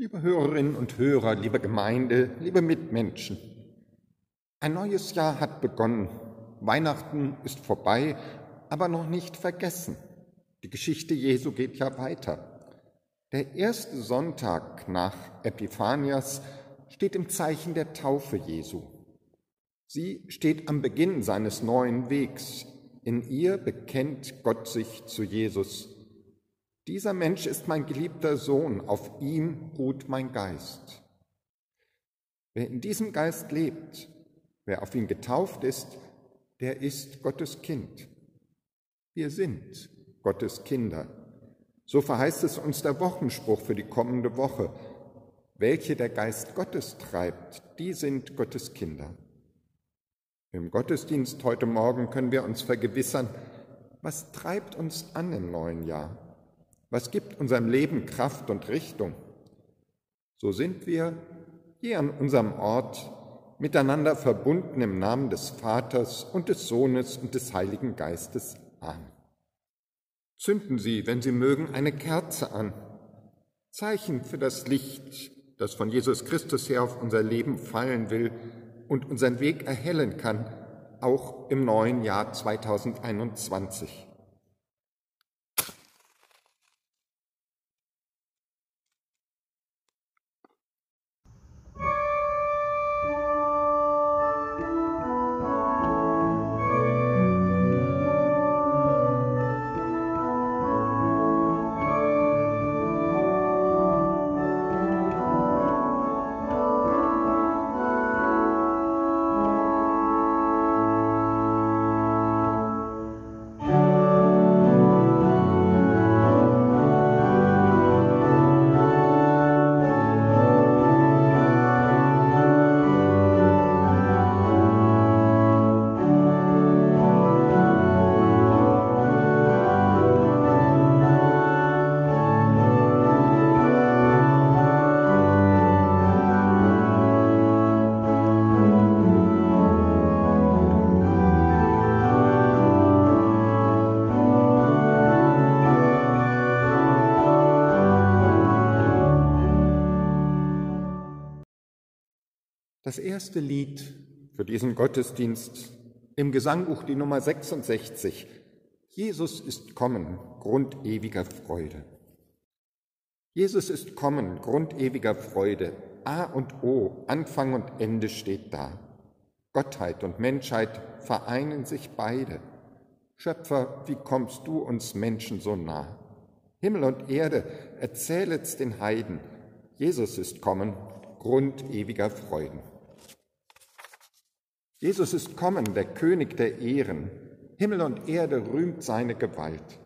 Liebe Hörerinnen und Hörer, liebe Gemeinde, liebe Mitmenschen, ein neues Jahr hat begonnen. Weihnachten ist vorbei, aber noch nicht vergessen. Die Geschichte Jesu geht ja weiter. Der erste Sonntag nach Epiphanias steht im Zeichen der Taufe Jesu. Sie steht am Beginn seines neuen Wegs. In ihr bekennt Gott sich zu Jesus. Dieser Mensch ist mein geliebter Sohn, auf ihm ruht mein Geist. Wer in diesem Geist lebt, wer auf ihn getauft ist, der ist Gottes Kind. Wir sind Gottes Kinder. So verheißt es uns der Wochenspruch für die kommende Woche. Welche der Geist Gottes treibt, die sind Gottes Kinder. Im Gottesdienst heute Morgen können wir uns vergewissern, was treibt uns an im neuen Jahr? Was gibt unserem Leben Kraft und Richtung? So sind wir hier an unserem Ort miteinander verbunden im Namen des Vaters und des Sohnes und des Heiligen Geistes. Amen. Zünden Sie, wenn Sie mögen, eine Kerze an. Zeichen für das Licht, das von Jesus Christus her auf unser Leben fallen will und unseren Weg erhellen kann, auch im neuen Jahr 2021. Das erste Lied für diesen Gottesdienst im Gesangbuch die Nummer 66. Jesus ist kommen, Grund ewiger Freude. Jesus ist kommen, Grund ewiger Freude. A und O, Anfang und Ende steht da. Gottheit und Menschheit vereinen sich beide. Schöpfer, wie kommst du uns Menschen so nah? Himmel und Erde, erzählet's den Heiden. Jesus ist kommen, Grund ewiger Freuden. Jesus ist kommen, der König der Ehren. Himmel und Erde rühmt seine Gewalt.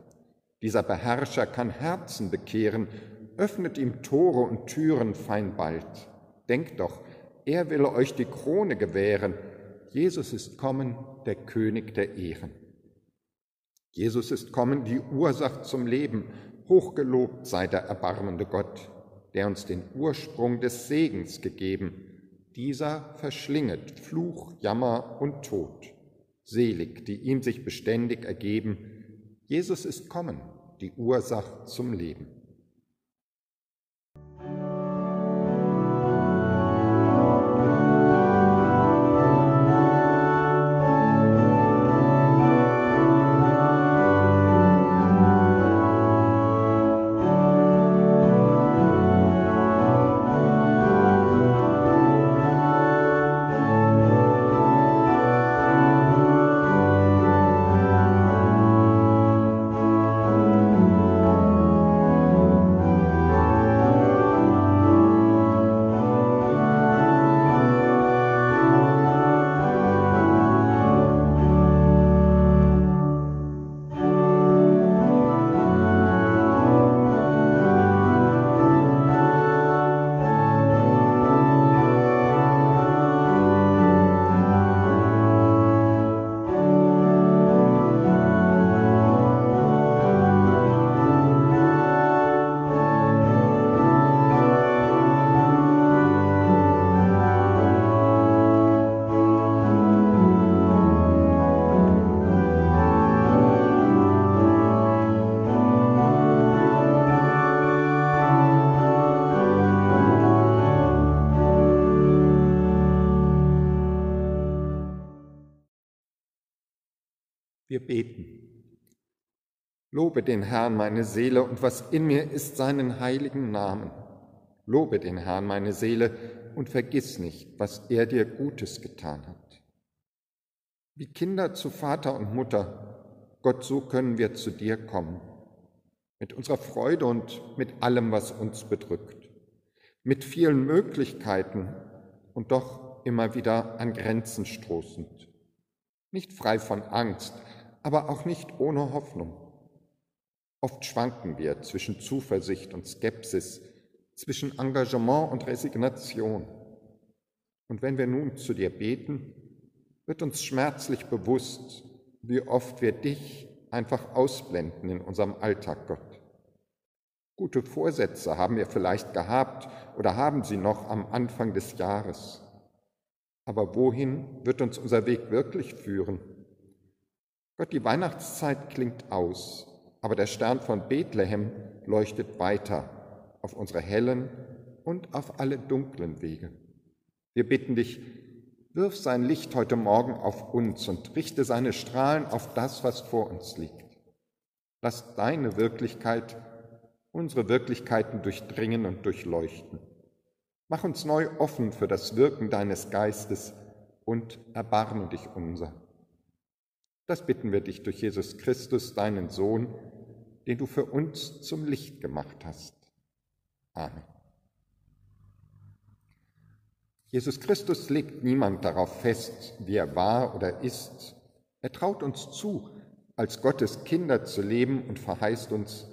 Dieser Beherrscher kann Herzen bekehren, öffnet ihm Tore und Türen fein bald. Denkt doch, er will euch die Krone gewähren. Jesus ist kommen, der König der Ehren. Jesus ist kommen, die Ursache zum Leben. Hochgelobt sei der erbarmende Gott, der uns den Ursprung des Segens gegeben dieser verschlinget Fluch, Jammer und Tod. Selig, die ihm sich beständig ergeben. Jesus ist kommen, die Ursache zum Leben. Wir beten. Lobe den Herrn meine Seele und was in mir ist seinen heiligen Namen. Lobe den Herrn meine Seele und vergiss nicht, was er dir Gutes getan hat. Wie Kinder zu Vater und Mutter, Gott, so können wir zu dir kommen, mit unserer Freude und mit allem, was uns bedrückt, mit vielen Möglichkeiten und doch immer wieder an Grenzen stoßend, nicht frei von Angst, aber auch nicht ohne Hoffnung. Oft schwanken wir zwischen Zuversicht und Skepsis, zwischen Engagement und Resignation. Und wenn wir nun zu dir beten, wird uns schmerzlich bewusst, wie oft wir dich einfach ausblenden in unserem Alltag, Gott. Gute Vorsätze haben wir vielleicht gehabt oder haben sie noch am Anfang des Jahres. Aber wohin wird uns unser Weg wirklich führen? Gott, die Weihnachtszeit klingt aus, aber der Stern von Bethlehem leuchtet weiter auf unsere hellen und auf alle dunklen Wege. Wir bitten dich, wirf sein Licht heute Morgen auf uns und richte seine Strahlen auf das, was vor uns liegt. Lass deine Wirklichkeit unsere Wirklichkeiten durchdringen und durchleuchten. Mach uns neu offen für das Wirken deines Geistes und erbarme dich unser. Das bitten wir dich durch Jesus Christus, deinen Sohn, den du für uns zum Licht gemacht hast. Amen. Jesus Christus legt niemand darauf fest, wie er war oder ist. Er traut uns zu, als Gottes Kinder zu leben und verheißt uns,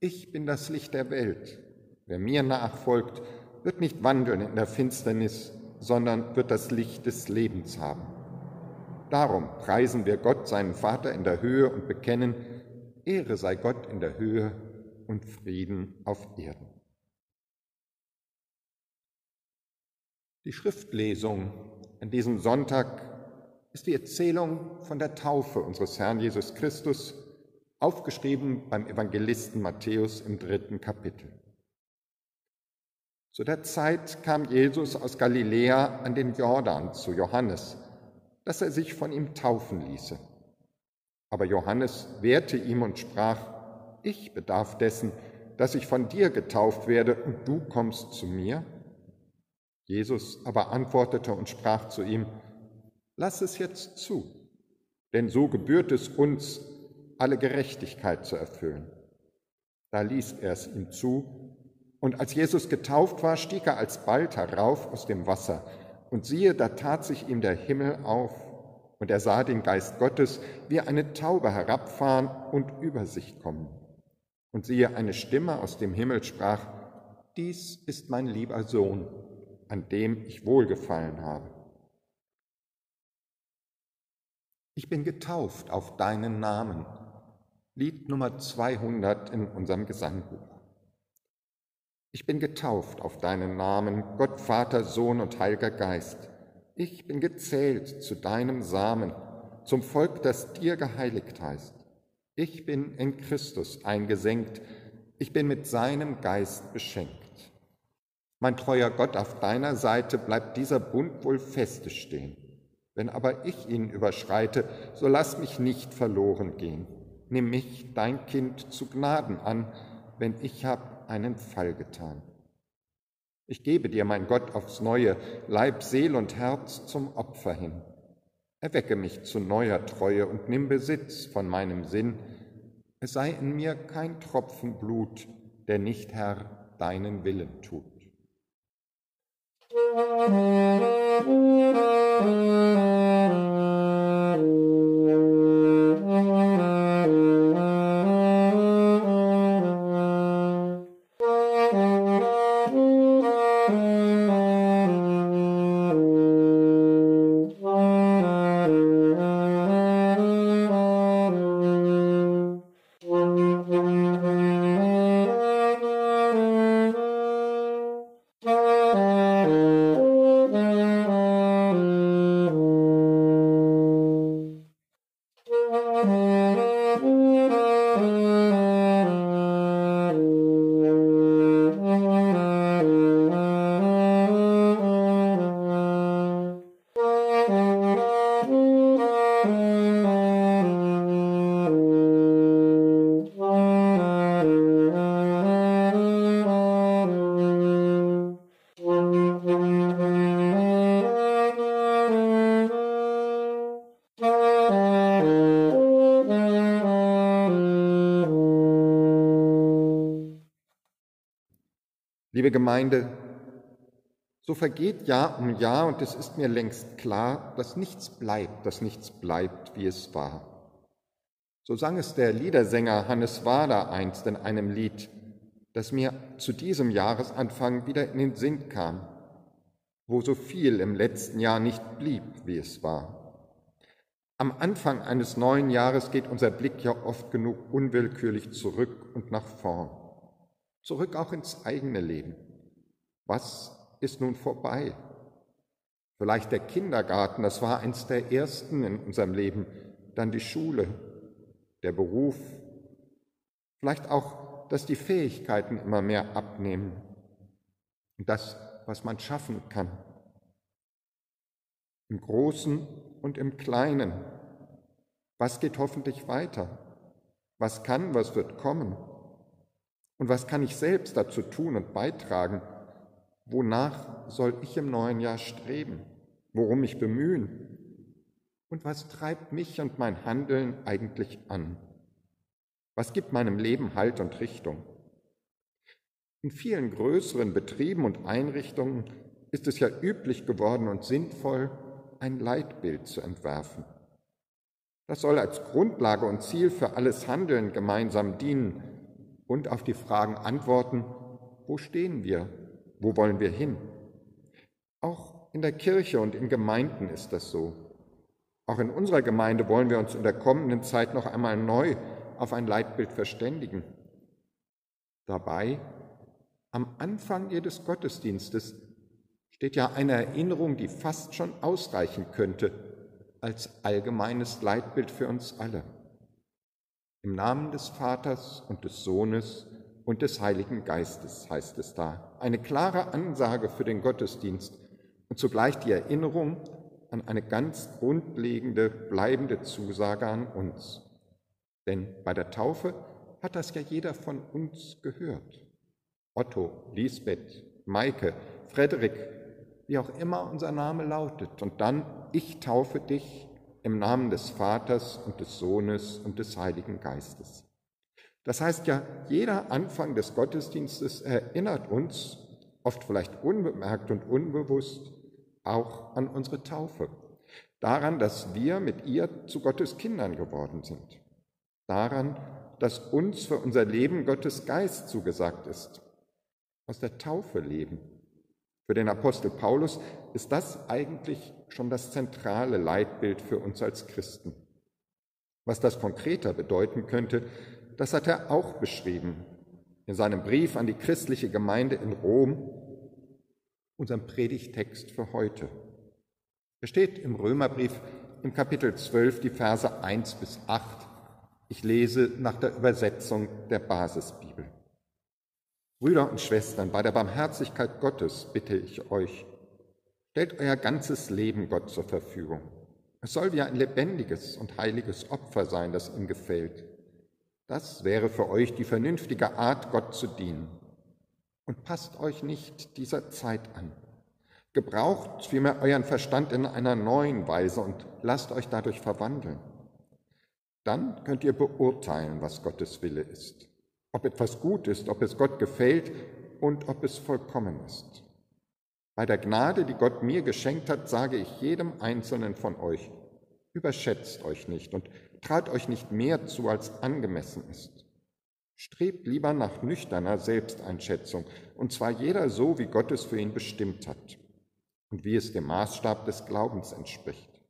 ich bin das Licht der Welt. Wer mir nachfolgt, wird nicht wandeln in der Finsternis, sondern wird das Licht des Lebens haben. Darum preisen wir Gott, seinen Vater, in der Höhe und bekennen, Ehre sei Gott in der Höhe und Frieden auf Erden. Die Schriftlesung an diesem Sonntag ist die Erzählung von der Taufe unseres Herrn Jesus Christus, aufgeschrieben beim Evangelisten Matthäus im dritten Kapitel. Zu der Zeit kam Jesus aus Galiläa an den Jordan zu Johannes, dass er sich von ihm taufen ließe. Aber Johannes wehrte ihm und sprach, ich bedarf dessen, dass ich von dir getauft werde und du kommst zu mir? Jesus aber antwortete und sprach zu ihm, Lass es jetzt zu, denn so gebührt es uns, alle Gerechtigkeit zu erfüllen. Da ließ er es ihm zu, und als Jesus getauft war, stieg er alsbald herauf aus dem Wasser, und siehe, da tat sich ihm der Himmel auf, und er sah den Geist Gottes wie eine Taube herabfahren und über sich kommen. Und siehe, eine Stimme aus dem Himmel sprach, Dies ist mein lieber Sohn, an dem ich wohlgefallen habe. Ich bin getauft auf deinen Namen. Lied Nummer 200 in unserem Gesangbuch. Ich bin getauft auf deinen Namen, Gott Vater, Sohn und Heiliger Geist. Ich bin gezählt zu deinem Samen, zum Volk, das dir geheiligt heißt. Ich bin in Christus eingesenkt, ich bin mit seinem Geist beschenkt. Mein treuer Gott, auf deiner Seite bleibt dieser Bund wohl feste stehen. Wenn aber ich ihn überschreite, so lass mich nicht verloren gehen. Nimm mich, dein Kind, zu Gnaden an, wenn ich hab einen Fall getan. Ich gebe dir, mein Gott, aufs neue Leib, Seel und Herz zum Opfer hin. Erwecke mich zu neuer Treue und nimm Besitz von meinem Sinn. Es sei in mir kein Tropfen Blut, der nicht, Herr, deinen Willen tut. Thank Mm-hmm. Liebe Gemeinde, so vergeht Jahr um Jahr und es ist mir längst klar, dass nichts bleibt, dass nichts bleibt, wie es war. So sang es der Liedersänger Hannes Wader einst in einem Lied, das mir zu diesem Jahresanfang wieder in den Sinn kam, wo so viel im letzten Jahr nicht blieb, wie es war. Am Anfang eines neuen Jahres geht unser Blick ja oft genug unwillkürlich zurück und nach vorn. Zurück auch ins eigene Leben. Was ist nun vorbei? Vielleicht der Kindergarten, das war eins der ersten in unserem Leben, dann die Schule, der Beruf, vielleicht auch, dass die Fähigkeiten immer mehr abnehmen und das, was man schaffen kann. Im Großen und im Kleinen. Was geht hoffentlich weiter? Was kann, was wird kommen? Und was kann ich selbst dazu tun und beitragen? Wonach soll ich im neuen Jahr streben? Worum mich bemühen? Und was treibt mich und mein Handeln eigentlich an? Was gibt meinem Leben Halt und Richtung? In vielen größeren Betrieben und Einrichtungen ist es ja üblich geworden und sinnvoll, ein Leitbild zu entwerfen. Das soll als Grundlage und Ziel für alles Handeln gemeinsam dienen und auf die Fragen antworten, wo stehen wir, wo wollen wir hin? Auch in der Kirche und in Gemeinden ist das so. Auch in unserer Gemeinde wollen wir uns in der kommenden Zeit noch einmal neu auf ein Leitbild verständigen. Dabei, am Anfang jedes Gottesdienstes steht ja eine Erinnerung, die fast schon ausreichen könnte als allgemeines Leitbild für uns alle. Im Namen des Vaters und des Sohnes und des Heiligen Geistes heißt es da. Eine klare Ansage für den Gottesdienst und zugleich die Erinnerung an eine ganz grundlegende, bleibende Zusage an uns. Denn bei der Taufe hat das ja jeder von uns gehört. Otto, Lisbeth, Maike, Frederik, wie auch immer unser Name lautet. Und dann, ich taufe dich im Namen des Vaters und des Sohnes und des Heiligen Geistes. Das heißt ja, jeder Anfang des Gottesdienstes erinnert uns, oft vielleicht unbemerkt und unbewusst, auch an unsere Taufe. Daran, dass wir mit ihr zu Gottes Kindern geworden sind. Daran, dass uns für unser Leben Gottes Geist zugesagt ist. Aus der Taufe leben für den Apostel Paulus ist das eigentlich schon das zentrale Leitbild für uns als Christen. Was das konkreter bedeuten könnte, das hat er auch beschrieben in seinem Brief an die christliche Gemeinde in Rom, unserem Predigtext für heute. Er steht im Römerbrief im Kapitel 12 die Verse 1 bis 8. Ich lese nach der Übersetzung der Basisbibel. Brüder und Schwestern, bei der Barmherzigkeit Gottes bitte ich euch, stellt euer ganzes Leben Gott zur Verfügung. Es soll wie ein lebendiges und heiliges Opfer sein, das ihm gefällt. Das wäre für euch die vernünftige Art, Gott zu dienen. Und passt euch nicht dieser Zeit an. Gebraucht vielmehr euren Verstand in einer neuen Weise und lasst euch dadurch verwandeln. Dann könnt ihr beurteilen, was Gottes Wille ist ob etwas gut ist, ob es Gott gefällt und ob es vollkommen ist. Bei der Gnade, die Gott mir geschenkt hat, sage ich jedem Einzelnen von euch, überschätzt euch nicht und trat euch nicht mehr zu, als angemessen ist. Strebt lieber nach nüchterner Selbsteinschätzung, und zwar jeder so, wie Gott es für ihn bestimmt hat und wie es dem Maßstab des Glaubens entspricht.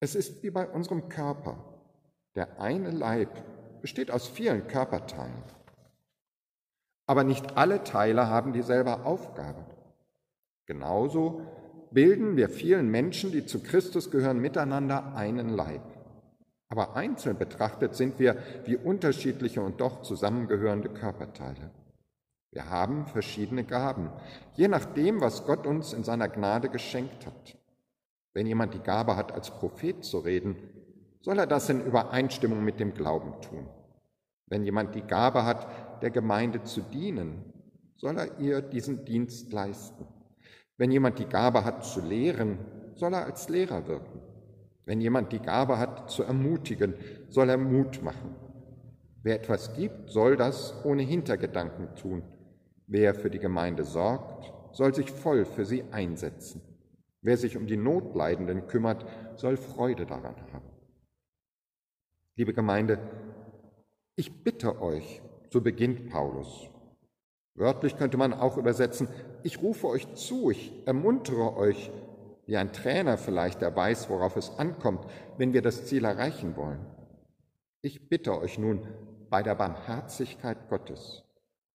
Es ist wie bei unserem Körper. Der eine Leib besteht aus vielen Körperteilen. Aber nicht alle Teile haben dieselbe Aufgabe. Genauso bilden wir vielen Menschen, die zu Christus gehören, miteinander einen Leib. Aber einzeln betrachtet sind wir wie unterschiedliche und doch zusammengehörende Körperteile. Wir haben verschiedene Gaben, je nachdem, was Gott uns in seiner Gnade geschenkt hat. Wenn jemand die Gabe hat, als Prophet zu reden, soll er das in Übereinstimmung mit dem Glauben tun. Wenn jemand die Gabe hat, der Gemeinde zu dienen, soll er ihr diesen Dienst leisten. Wenn jemand die Gabe hat zu lehren, soll er als Lehrer wirken. Wenn jemand die Gabe hat zu ermutigen, soll er Mut machen. Wer etwas gibt, soll das ohne Hintergedanken tun. Wer für die Gemeinde sorgt, soll sich voll für sie einsetzen. Wer sich um die Notleidenden kümmert, soll Freude daran haben. Liebe Gemeinde, ich bitte euch, so beginnt Paulus. Wörtlich könnte man auch übersetzen, ich rufe euch zu, ich ermuntere euch, wie ein Trainer vielleicht, der weiß, worauf es ankommt, wenn wir das Ziel erreichen wollen. Ich bitte euch nun bei der Barmherzigkeit Gottes.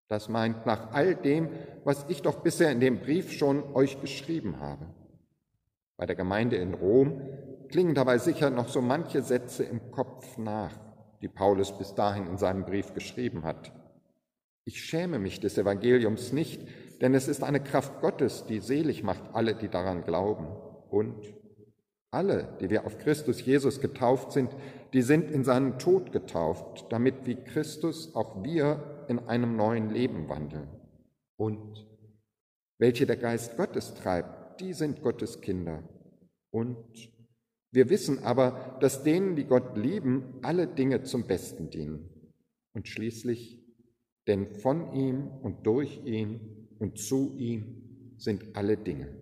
Das meint nach all dem, was ich doch bisher in dem Brief schon euch geschrieben habe. Bei der Gemeinde in Rom klingen dabei sicher noch so manche Sätze im Kopf nach, die Paulus bis dahin in seinem Brief geschrieben hat. Ich schäme mich des Evangeliums nicht, denn es ist eine Kraft Gottes, die selig macht alle, die daran glauben. Und alle, die wir auf Christus Jesus getauft sind, die sind in seinen Tod getauft, damit wie Christus auch wir in einem neuen Leben wandeln. Und welche der Geist Gottes treibt, die sind Gottes Kinder. Und wir wissen aber, dass denen, die Gott lieben, alle Dinge zum Besten dienen. Und schließlich, denn von ihm und durch ihn und zu ihm sind alle Dinge.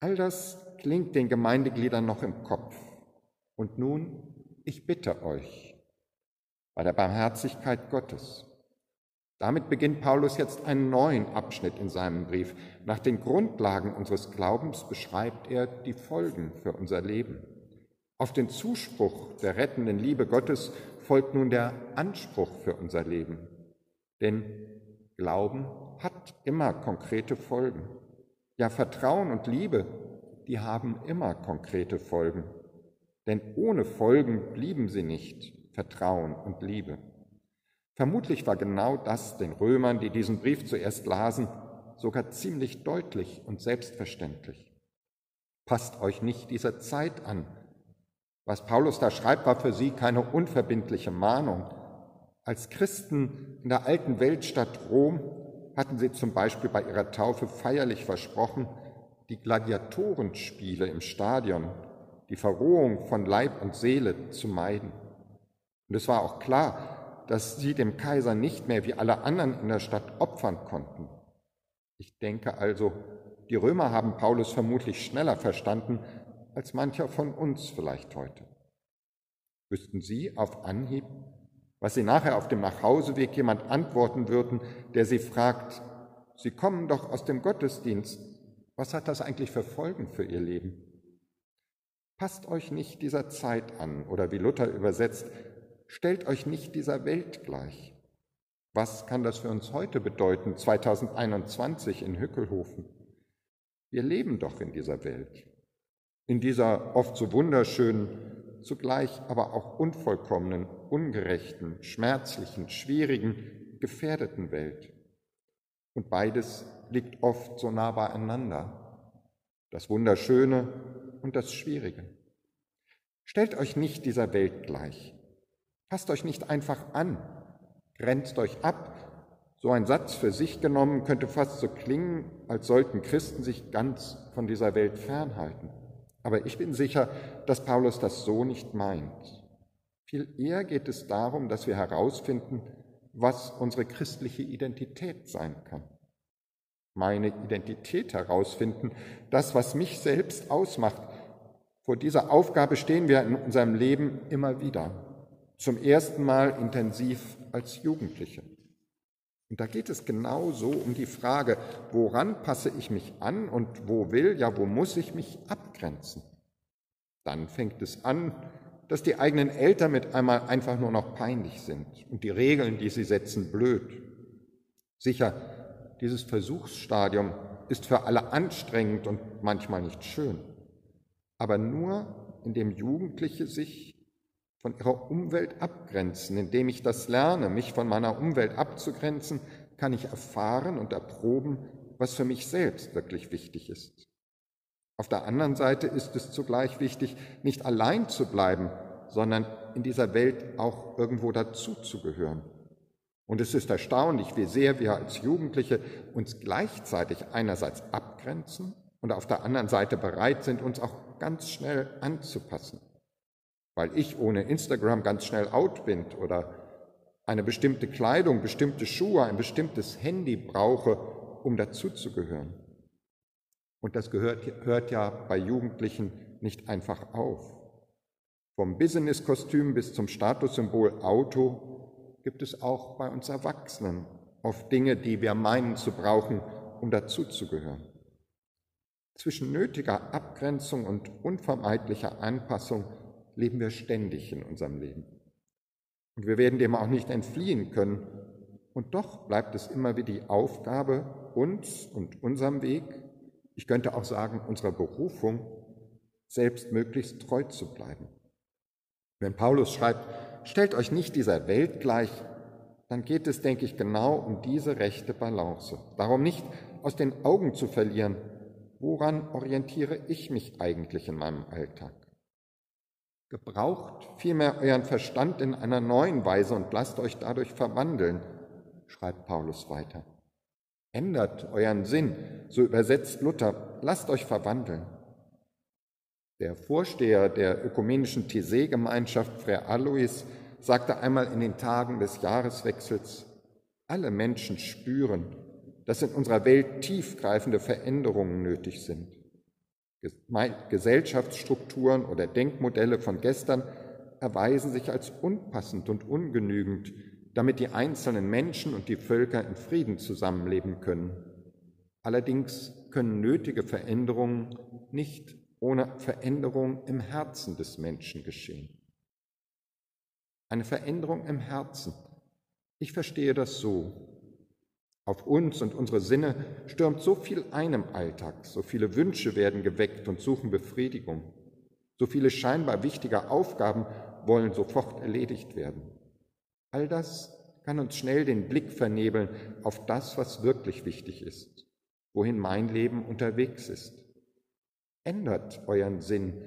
All das klingt den Gemeindegliedern noch im Kopf. Und nun, ich bitte euch, bei der Barmherzigkeit Gottes. Damit beginnt Paulus jetzt einen neuen Abschnitt in seinem Brief. Nach den Grundlagen unseres Glaubens beschreibt er die Folgen für unser Leben. Auf den Zuspruch der rettenden Liebe Gottes folgt nun der Anspruch für unser Leben. Denn Glauben hat immer konkrete Folgen. Ja, Vertrauen und Liebe, die haben immer konkrete Folgen. Denn ohne Folgen blieben sie nicht, Vertrauen und Liebe. Vermutlich war genau das den Römern, die diesen Brief zuerst lasen, sogar ziemlich deutlich und selbstverständlich. Passt euch nicht dieser Zeit an. Was Paulus da schreibt, war für sie keine unverbindliche Mahnung. Als Christen in der alten Weltstadt Rom hatten sie zum Beispiel bei ihrer Taufe feierlich versprochen, die Gladiatorenspiele im Stadion, die Verrohung von Leib und Seele zu meiden. Und es war auch klar, dass sie dem Kaiser nicht mehr wie alle anderen in der Stadt opfern konnten. Ich denke also, die Römer haben Paulus vermutlich schneller verstanden als mancher von uns vielleicht heute. Wüssten Sie auf Anhieb, was Sie nachher auf dem Nachhauseweg jemand antworten würden, der Sie fragt, Sie kommen doch aus dem Gottesdienst, was hat das eigentlich für Folgen für Ihr Leben? Passt euch nicht dieser Zeit an oder wie Luther übersetzt, stellt euch nicht dieser Welt gleich. Was kann das für uns heute bedeuten, 2021 in Hückelhofen? Wir leben doch in dieser Welt, in dieser oft so wunderschönen, zugleich aber auch unvollkommenen, ungerechten, schmerzlichen, schwierigen, gefährdeten Welt. Und beides liegt oft so nah beieinander, das Wunderschöne und das Schwierige. Stellt euch nicht dieser Welt gleich. Passt euch nicht einfach an, grenzt euch ab. So ein Satz für sich genommen könnte fast so klingen, als sollten Christen sich ganz von dieser Welt fernhalten. Aber ich bin sicher, dass Paulus das so nicht meint. Viel eher geht es darum, dass wir herausfinden, was unsere christliche Identität sein kann. Meine Identität herausfinden, das, was mich selbst ausmacht. Vor dieser Aufgabe stehen wir in unserem Leben immer wieder. Zum ersten Mal intensiv als Jugendliche. Und da geht es genauso um die Frage, woran passe ich mich an und wo will, ja, wo muss ich mich abgrenzen? Dann fängt es an, dass die eigenen Eltern mit einmal einfach nur noch peinlich sind und die Regeln, die sie setzen, blöd. Sicher, dieses Versuchsstadium ist für alle anstrengend und manchmal nicht schön, aber nur indem Jugendliche sich von ihrer Umwelt abgrenzen. Indem ich das lerne, mich von meiner Umwelt abzugrenzen, kann ich erfahren und erproben, was für mich selbst wirklich wichtig ist. Auf der anderen Seite ist es zugleich wichtig, nicht allein zu bleiben, sondern in dieser Welt auch irgendwo dazuzugehören. Und es ist erstaunlich, wie sehr wir als Jugendliche uns gleichzeitig einerseits abgrenzen und auf der anderen Seite bereit sind, uns auch ganz schnell anzupassen weil ich ohne Instagram ganz schnell out bin oder eine bestimmte Kleidung, bestimmte Schuhe, ein bestimmtes Handy brauche, um dazuzugehören. Und das gehört, hört ja bei Jugendlichen nicht einfach auf. Vom Business-Kostüm bis zum Statussymbol Auto gibt es auch bei uns Erwachsenen oft Dinge, die wir meinen zu brauchen, um dazuzugehören. Zwischen nötiger Abgrenzung und unvermeidlicher Anpassung leben wir ständig in unserem Leben. Und wir werden dem auch nicht entfliehen können. Und doch bleibt es immer wieder die Aufgabe, uns und unserem Weg, ich könnte auch sagen, unserer Berufung, selbst möglichst treu zu bleiben. Wenn Paulus schreibt, stellt euch nicht dieser Welt gleich, dann geht es, denke ich, genau um diese rechte Balance. Darum nicht aus den Augen zu verlieren, woran orientiere ich mich eigentlich in meinem Alltag? Gebraucht vielmehr euren Verstand in einer neuen Weise und lasst euch dadurch verwandeln, schreibt Paulus weiter. Ändert euren Sinn, so übersetzt Luther, lasst euch verwandeln. Der Vorsteher der ökumenischen Thésée-Gemeinschaft, Frère Alois, sagte einmal in den Tagen des Jahreswechsels, alle Menschen spüren, dass in unserer Welt tiefgreifende Veränderungen nötig sind. Gesellschaftsstrukturen oder Denkmodelle von gestern erweisen sich als unpassend und ungenügend, damit die einzelnen Menschen und die Völker in Frieden zusammenleben können. Allerdings können nötige Veränderungen nicht ohne Veränderung im Herzen des Menschen geschehen. Eine Veränderung im Herzen. Ich verstehe das so. Auf uns und unsere Sinne stürmt so viel ein im Alltag, so viele Wünsche werden geweckt und suchen Befriedigung, so viele scheinbar wichtige Aufgaben wollen sofort erledigt werden. All das kann uns schnell den Blick vernebeln auf das, was wirklich wichtig ist, wohin mein Leben unterwegs ist. Ändert euren Sinn.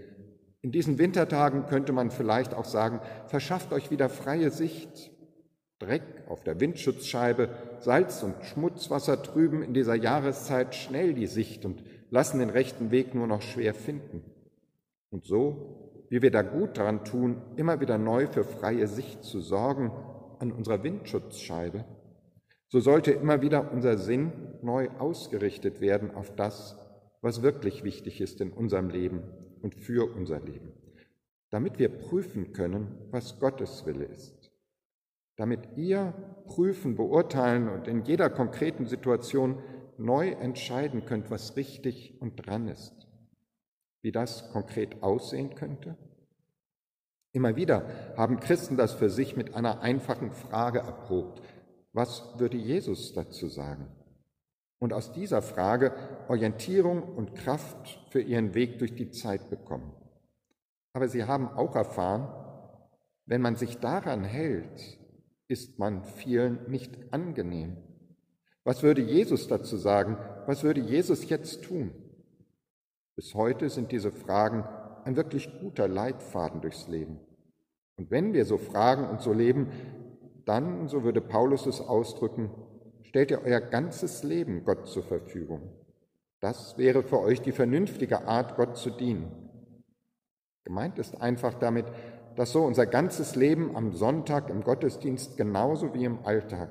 In diesen Wintertagen könnte man vielleicht auch sagen, verschafft euch wieder freie Sicht, Dreck auf der Windschutzscheibe, Salz und Schmutzwasser trüben in dieser Jahreszeit schnell die Sicht und lassen den rechten Weg nur noch schwer finden. Und so, wie wir da gut daran tun, immer wieder neu für freie Sicht zu sorgen an unserer Windschutzscheibe, so sollte immer wieder unser Sinn neu ausgerichtet werden auf das, was wirklich wichtig ist in unserem Leben und für unser Leben, damit wir prüfen können, was Gottes Wille ist damit ihr prüfen, beurteilen und in jeder konkreten Situation neu entscheiden könnt, was richtig und dran ist. Wie das konkret aussehen könnte? Immer wieder haben Christen das für sich mit einer einfachen Frage erprobt. Was würde Jesus dazu sagen? Und aus dieser Frage Orientierung und Kraft für ihren Weg durch die Zeit bekommen. Aber sie haben auch erfahren, wenn man sich daran hält, ist man vielen nicht angenehm. Was würde Jesus dazu sagen? Was würde Jesus jetzt tun? Bis heute sind diese Fragen ein wirklich guter Leitfaden durchs Leben. Und wenn wir so fragen und so leben, dann, so würde Paulus es ausdrücken, stellt ihr euer ganzes Leben Gott zur Verfügung. Das wäre für euch die vernünftige Art, Gott zu dienen. Gemeint ist einfach damit, dass so unser ganzes Leben am Sonntag im Gottesdienst genauso wie im Alltag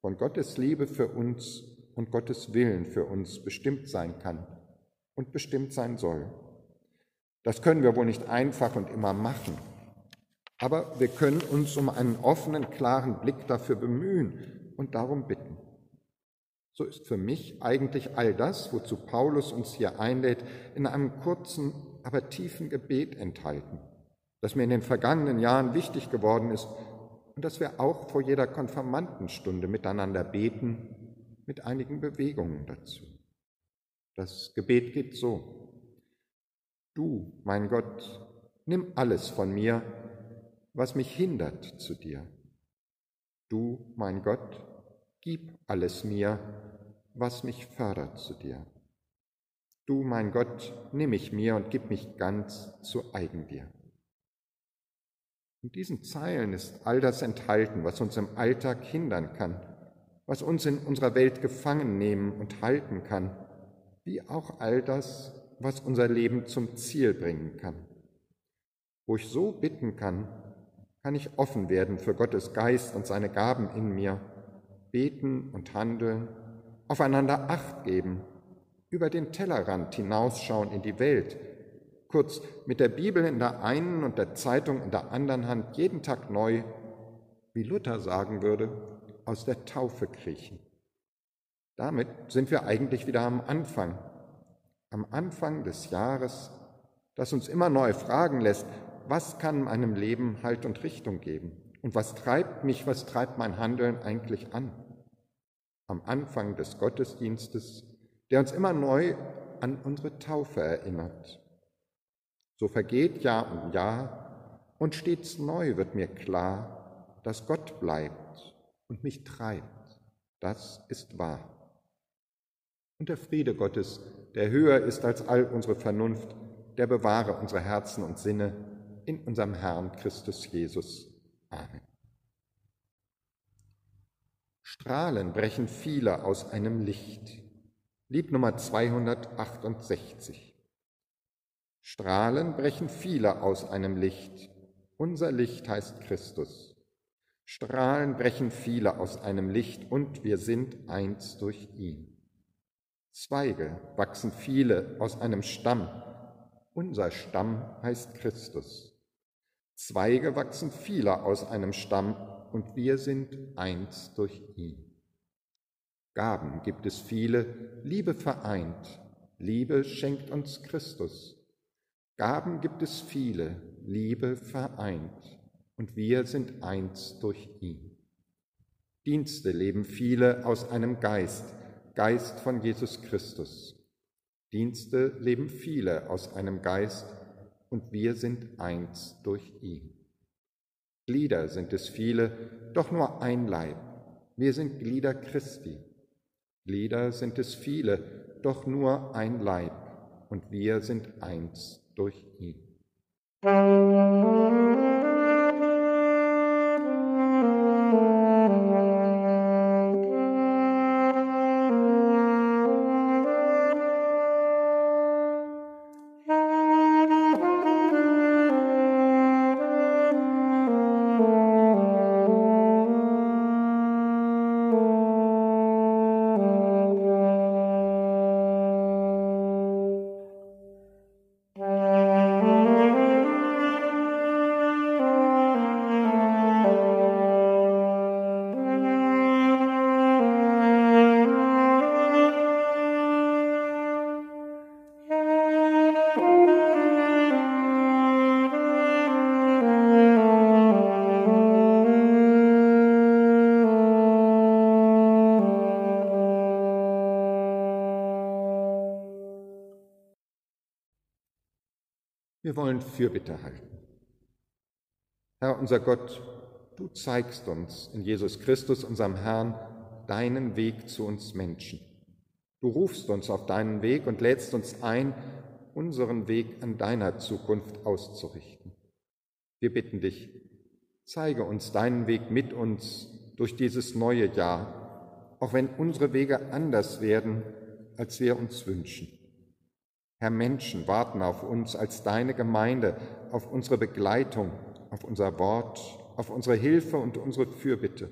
von Gottes Liebe für uns und Gottes Willen für uns bestimmt sein kann und bestimmt sein soll. Das können wir wohl nicht einfach und immer machen, aber wir können uns um einen offenen, klaren Blick dafür bemühen und darum bitten. So ist für mich eigentlich all das, wozu Paulus uns hier einlädt, in einem kurzen, aber tiefen Gebet enthalten das mir in den vergangenen Jahren wichtig geworden ist und dass wir auch vor jeder Konfirmandenstunde miteinander beten, mit einigen Bewegungen dazu. Das Gebet geht so. Du, mein Gott, nimm alles von mir, was mich hindert zu dir. Du, mein Gott, gib alles mir, was mich fördert zu dir. Du, mein Gott, nimm mich mir und gib mich ganz zu eigen dir. In diesen Zeilen ist all das enthalten, was uns im Alltag hindern kann, was uns in unserer Welt gefangen nehmen und halten kann, wie auch all das, was unser Leben zum Ziel bringen kann. Wo ich so bitten kann, kann ich offen werden für Gottes Geist und seine Gaben in mir, beten und handeln, aufeinander acht geben, über den Tellerrand hinausschauen in die Welt, kurz mit der Bibel in der einen und der Zeitung in der anderen Hand jeden Tag neu, wie Luther sagen würde, aus der Taufe kriechen. Damit sind wir eigentlich wieder am Anfang, am Anfang des Jahres, das uns immer neu fragen lässt, was kann meinem Leben Halt und Richtung geben? Und was treibt mich, was treibt mein Handeln eigentlich an? Am Anfang des Gottesdienstes, der uns immer neu an unsere Taufe erinnert. So vergeht Jahr um Jahr und stets neu wird mir klar, dass Gott bleibt und mich treibt. Das ist wahr. Und der Friede Gottes, der höher ist als all unsere Vernunft, der bewahre unsere Herzen und Sinne in unserem Herrn Christus Jesus. Amen. Strahlen brechen viele aus einem Licht. Lied Nummer 268. Strahlen brechen viele aus einem Licht. Unser Licht heißt Christus. Strahlen brechen viele aus einem Licht und wir sind eins durch ihn. Zweige wachsen viele aus einem Stamm. Unser Stamm heißt Christus. Zweige wachsen viele aus einem Stamm und wir sind eins durch ihn. Gaben gibt es viele, Liebe vereint, Liebe schenkt uns Christus. Gaben gibt es viele, Liebe vereint, und wir sind eins durch ihn. Dienste leben viele aus einem Geist, Geist von Jesus Christus. Dienste leben viele aus einem Geist, und wir sind eins durch ihn. Glieder sind es viele, doch nur ein Leib. Wir sind Glieder Christi. Glieder sind es viele, doch nur ein Leib, und wir sind eins durch ihn. Wir wollen Fürbitte halten. Herr unser Gott, du zeigst uns in Jesus Christus, unserem Herrn, deinen Weg zu uns Menschen. Du rufst uns auf deinen Weg und lädst uns ein, unseren Weg an deiner Zukunft auszurichten. Wir bitten dich, zeige uns deinen Weg mit uns durch dieses neue Jahr, auch wenn unsere Wege anders werden, als wir uns wünschen. Herr, Menschen warten auf uns als deine Gemeinde, auf unsere Begleitung, auf unser Wort, auf unsere Hilfe und unsere Fürbitte.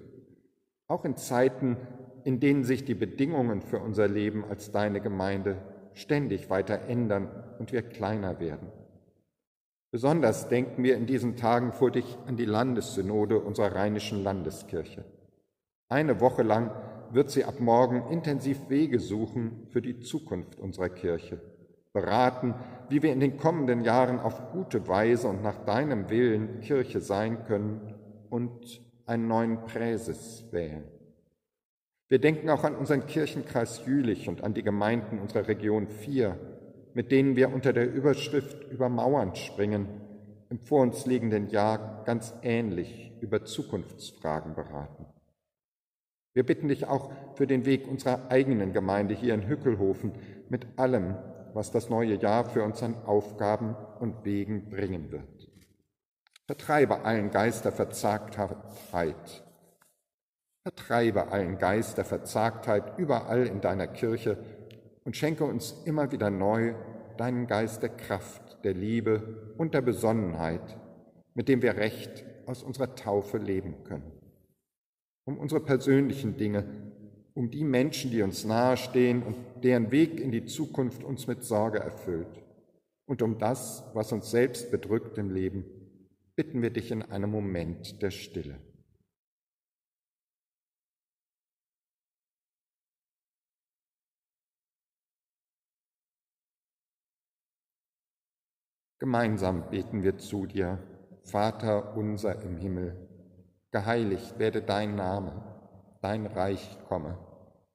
Auch in Zeiten, in denen sich die Bedingungen für unser Leben als deine Gemeinde ständig weiter ändern und wir kleiner werden. Besonders denken wir in diesen Tagen vor dich an die Landessynode unserer rheinischen Landeskirche. Eine Woche lang wird sie ab morgen intensiv Wege suchen für die Zukunft unserer Kirche beraten, wie wir in den kommenden Jahren auf gute Weise und nach deinem Willen Kirche sein können und einen neuen Präses wählen. Wir denken auch an unseren Kirchenkreis Jülich und an die Gemeinden unserer Region 4, mit denen wir unter der Überschrift über Mauern springen im vor uns liegenden Jahr ganz ähnlich über Zukunftsfragen beraten. Wir bitten dich auch für den Weg unserer eigenen Gemeinde hier in Hückelhofen mit allem, was das neue Jahr für uns an Aufgaben und Wegen bringen wird. Vertreibe allen Geist der Verzagtheit. Vertreibe allen Geist der Verzagtheit überall in deiner Kirche und schenke uns immer wieder neu deinen Geist der Kraft, der Liebe und der Besonnenheit, mit dem wir Recht aus unserer Taufe leben können. Um unsere persönlichen Dinge, um die Menschen, die uns nahestehen und deren Weg in die Zukunft uns mit Sorge erfüllt. Und um das, was uns selbst bedrückt im Leben, bitten wir dich in einem Moment der Stille. Gemeinsam beten wir zu dir, Vater unser im Himmel, geheiligt werde dein Name, dein Reich komme,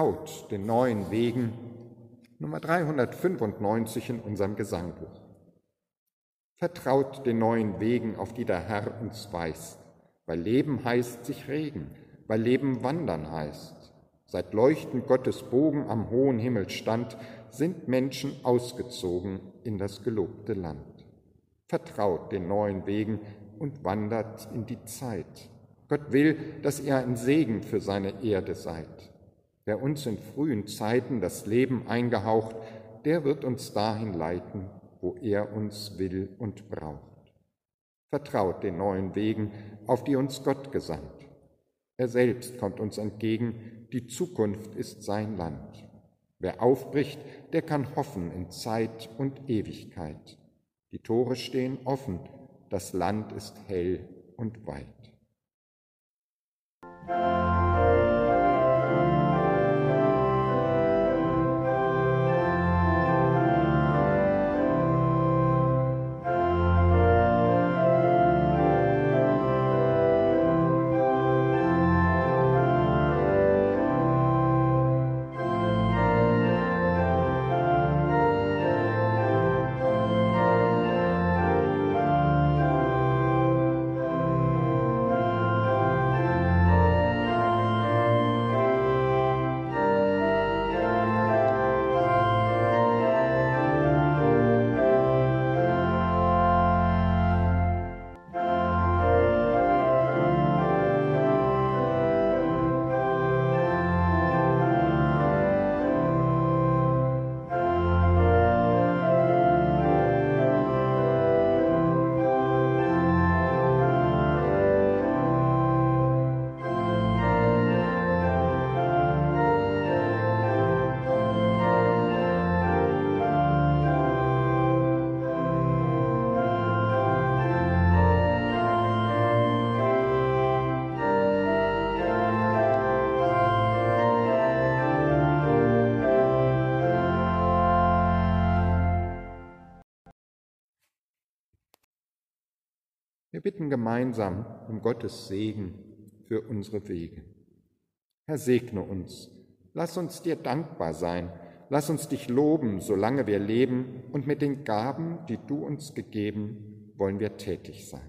Vertraut den neuen Wegen, Nummer 395 in unserem Gesangbuch. Vertraut den neuen Wegen, auf die der Herr uns weist, weil Leben heißt sich regen, weil Leben wandern heißt. Seit leuchtend Gottes Bogen am hohen Himmel stand, sind Menschen ausgezogen in das gelobte Land. Vertraut den neuen Wegen und wandert in die Zeit. Gott will, dass ihr ein Segen für seine Erde seid. Wer uns in frühen Zeiten das Leben eingehaucht, der wird uns dahin leiten, wo er uns will und braucht. Vertraut den neuen Wegen, auf die uns Gott gesandt. Er selbst kommt uns entgegen, die Zukunft ist sein Land. Wer aufbricht, der kann hoffen in Zeit und Ewigkeit. Die Tore stehen offen, das Land ist hell und weit. Bitten gemeinsam um Gottes Segen für unsere Wege. Herr, segne uns. Lass uns dir dankbar sein. Lass uns dich loben, solange wir leben, und mit den Gaben, die du uns gegeben, wollen wir tätig sein.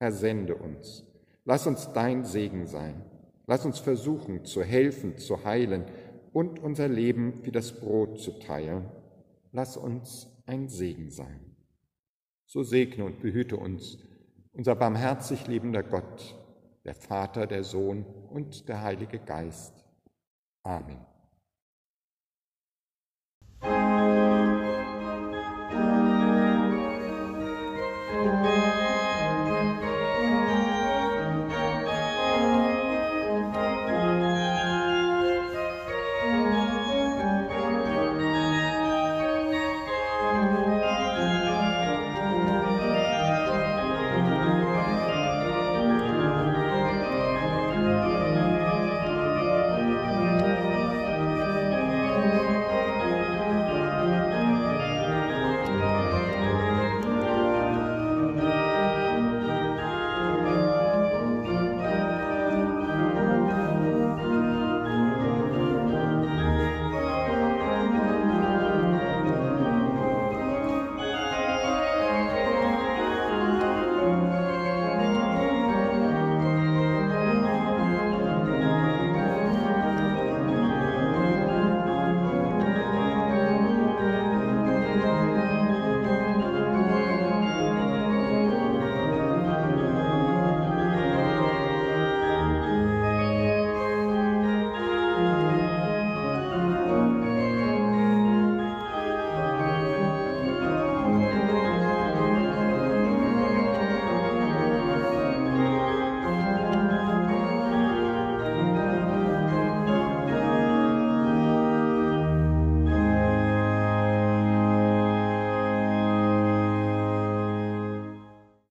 Herr, sende uns. Lass uns dein Segen sein. Lass uns versuchen, zu helfen, zu heilen und unser Leben wie das Brot zu teilen. Lass uns ein Segen sein. So segne und behüte uns unser barmherzig liebender Gott, der Vater, der Sohn und der Heilige Geist. Amen.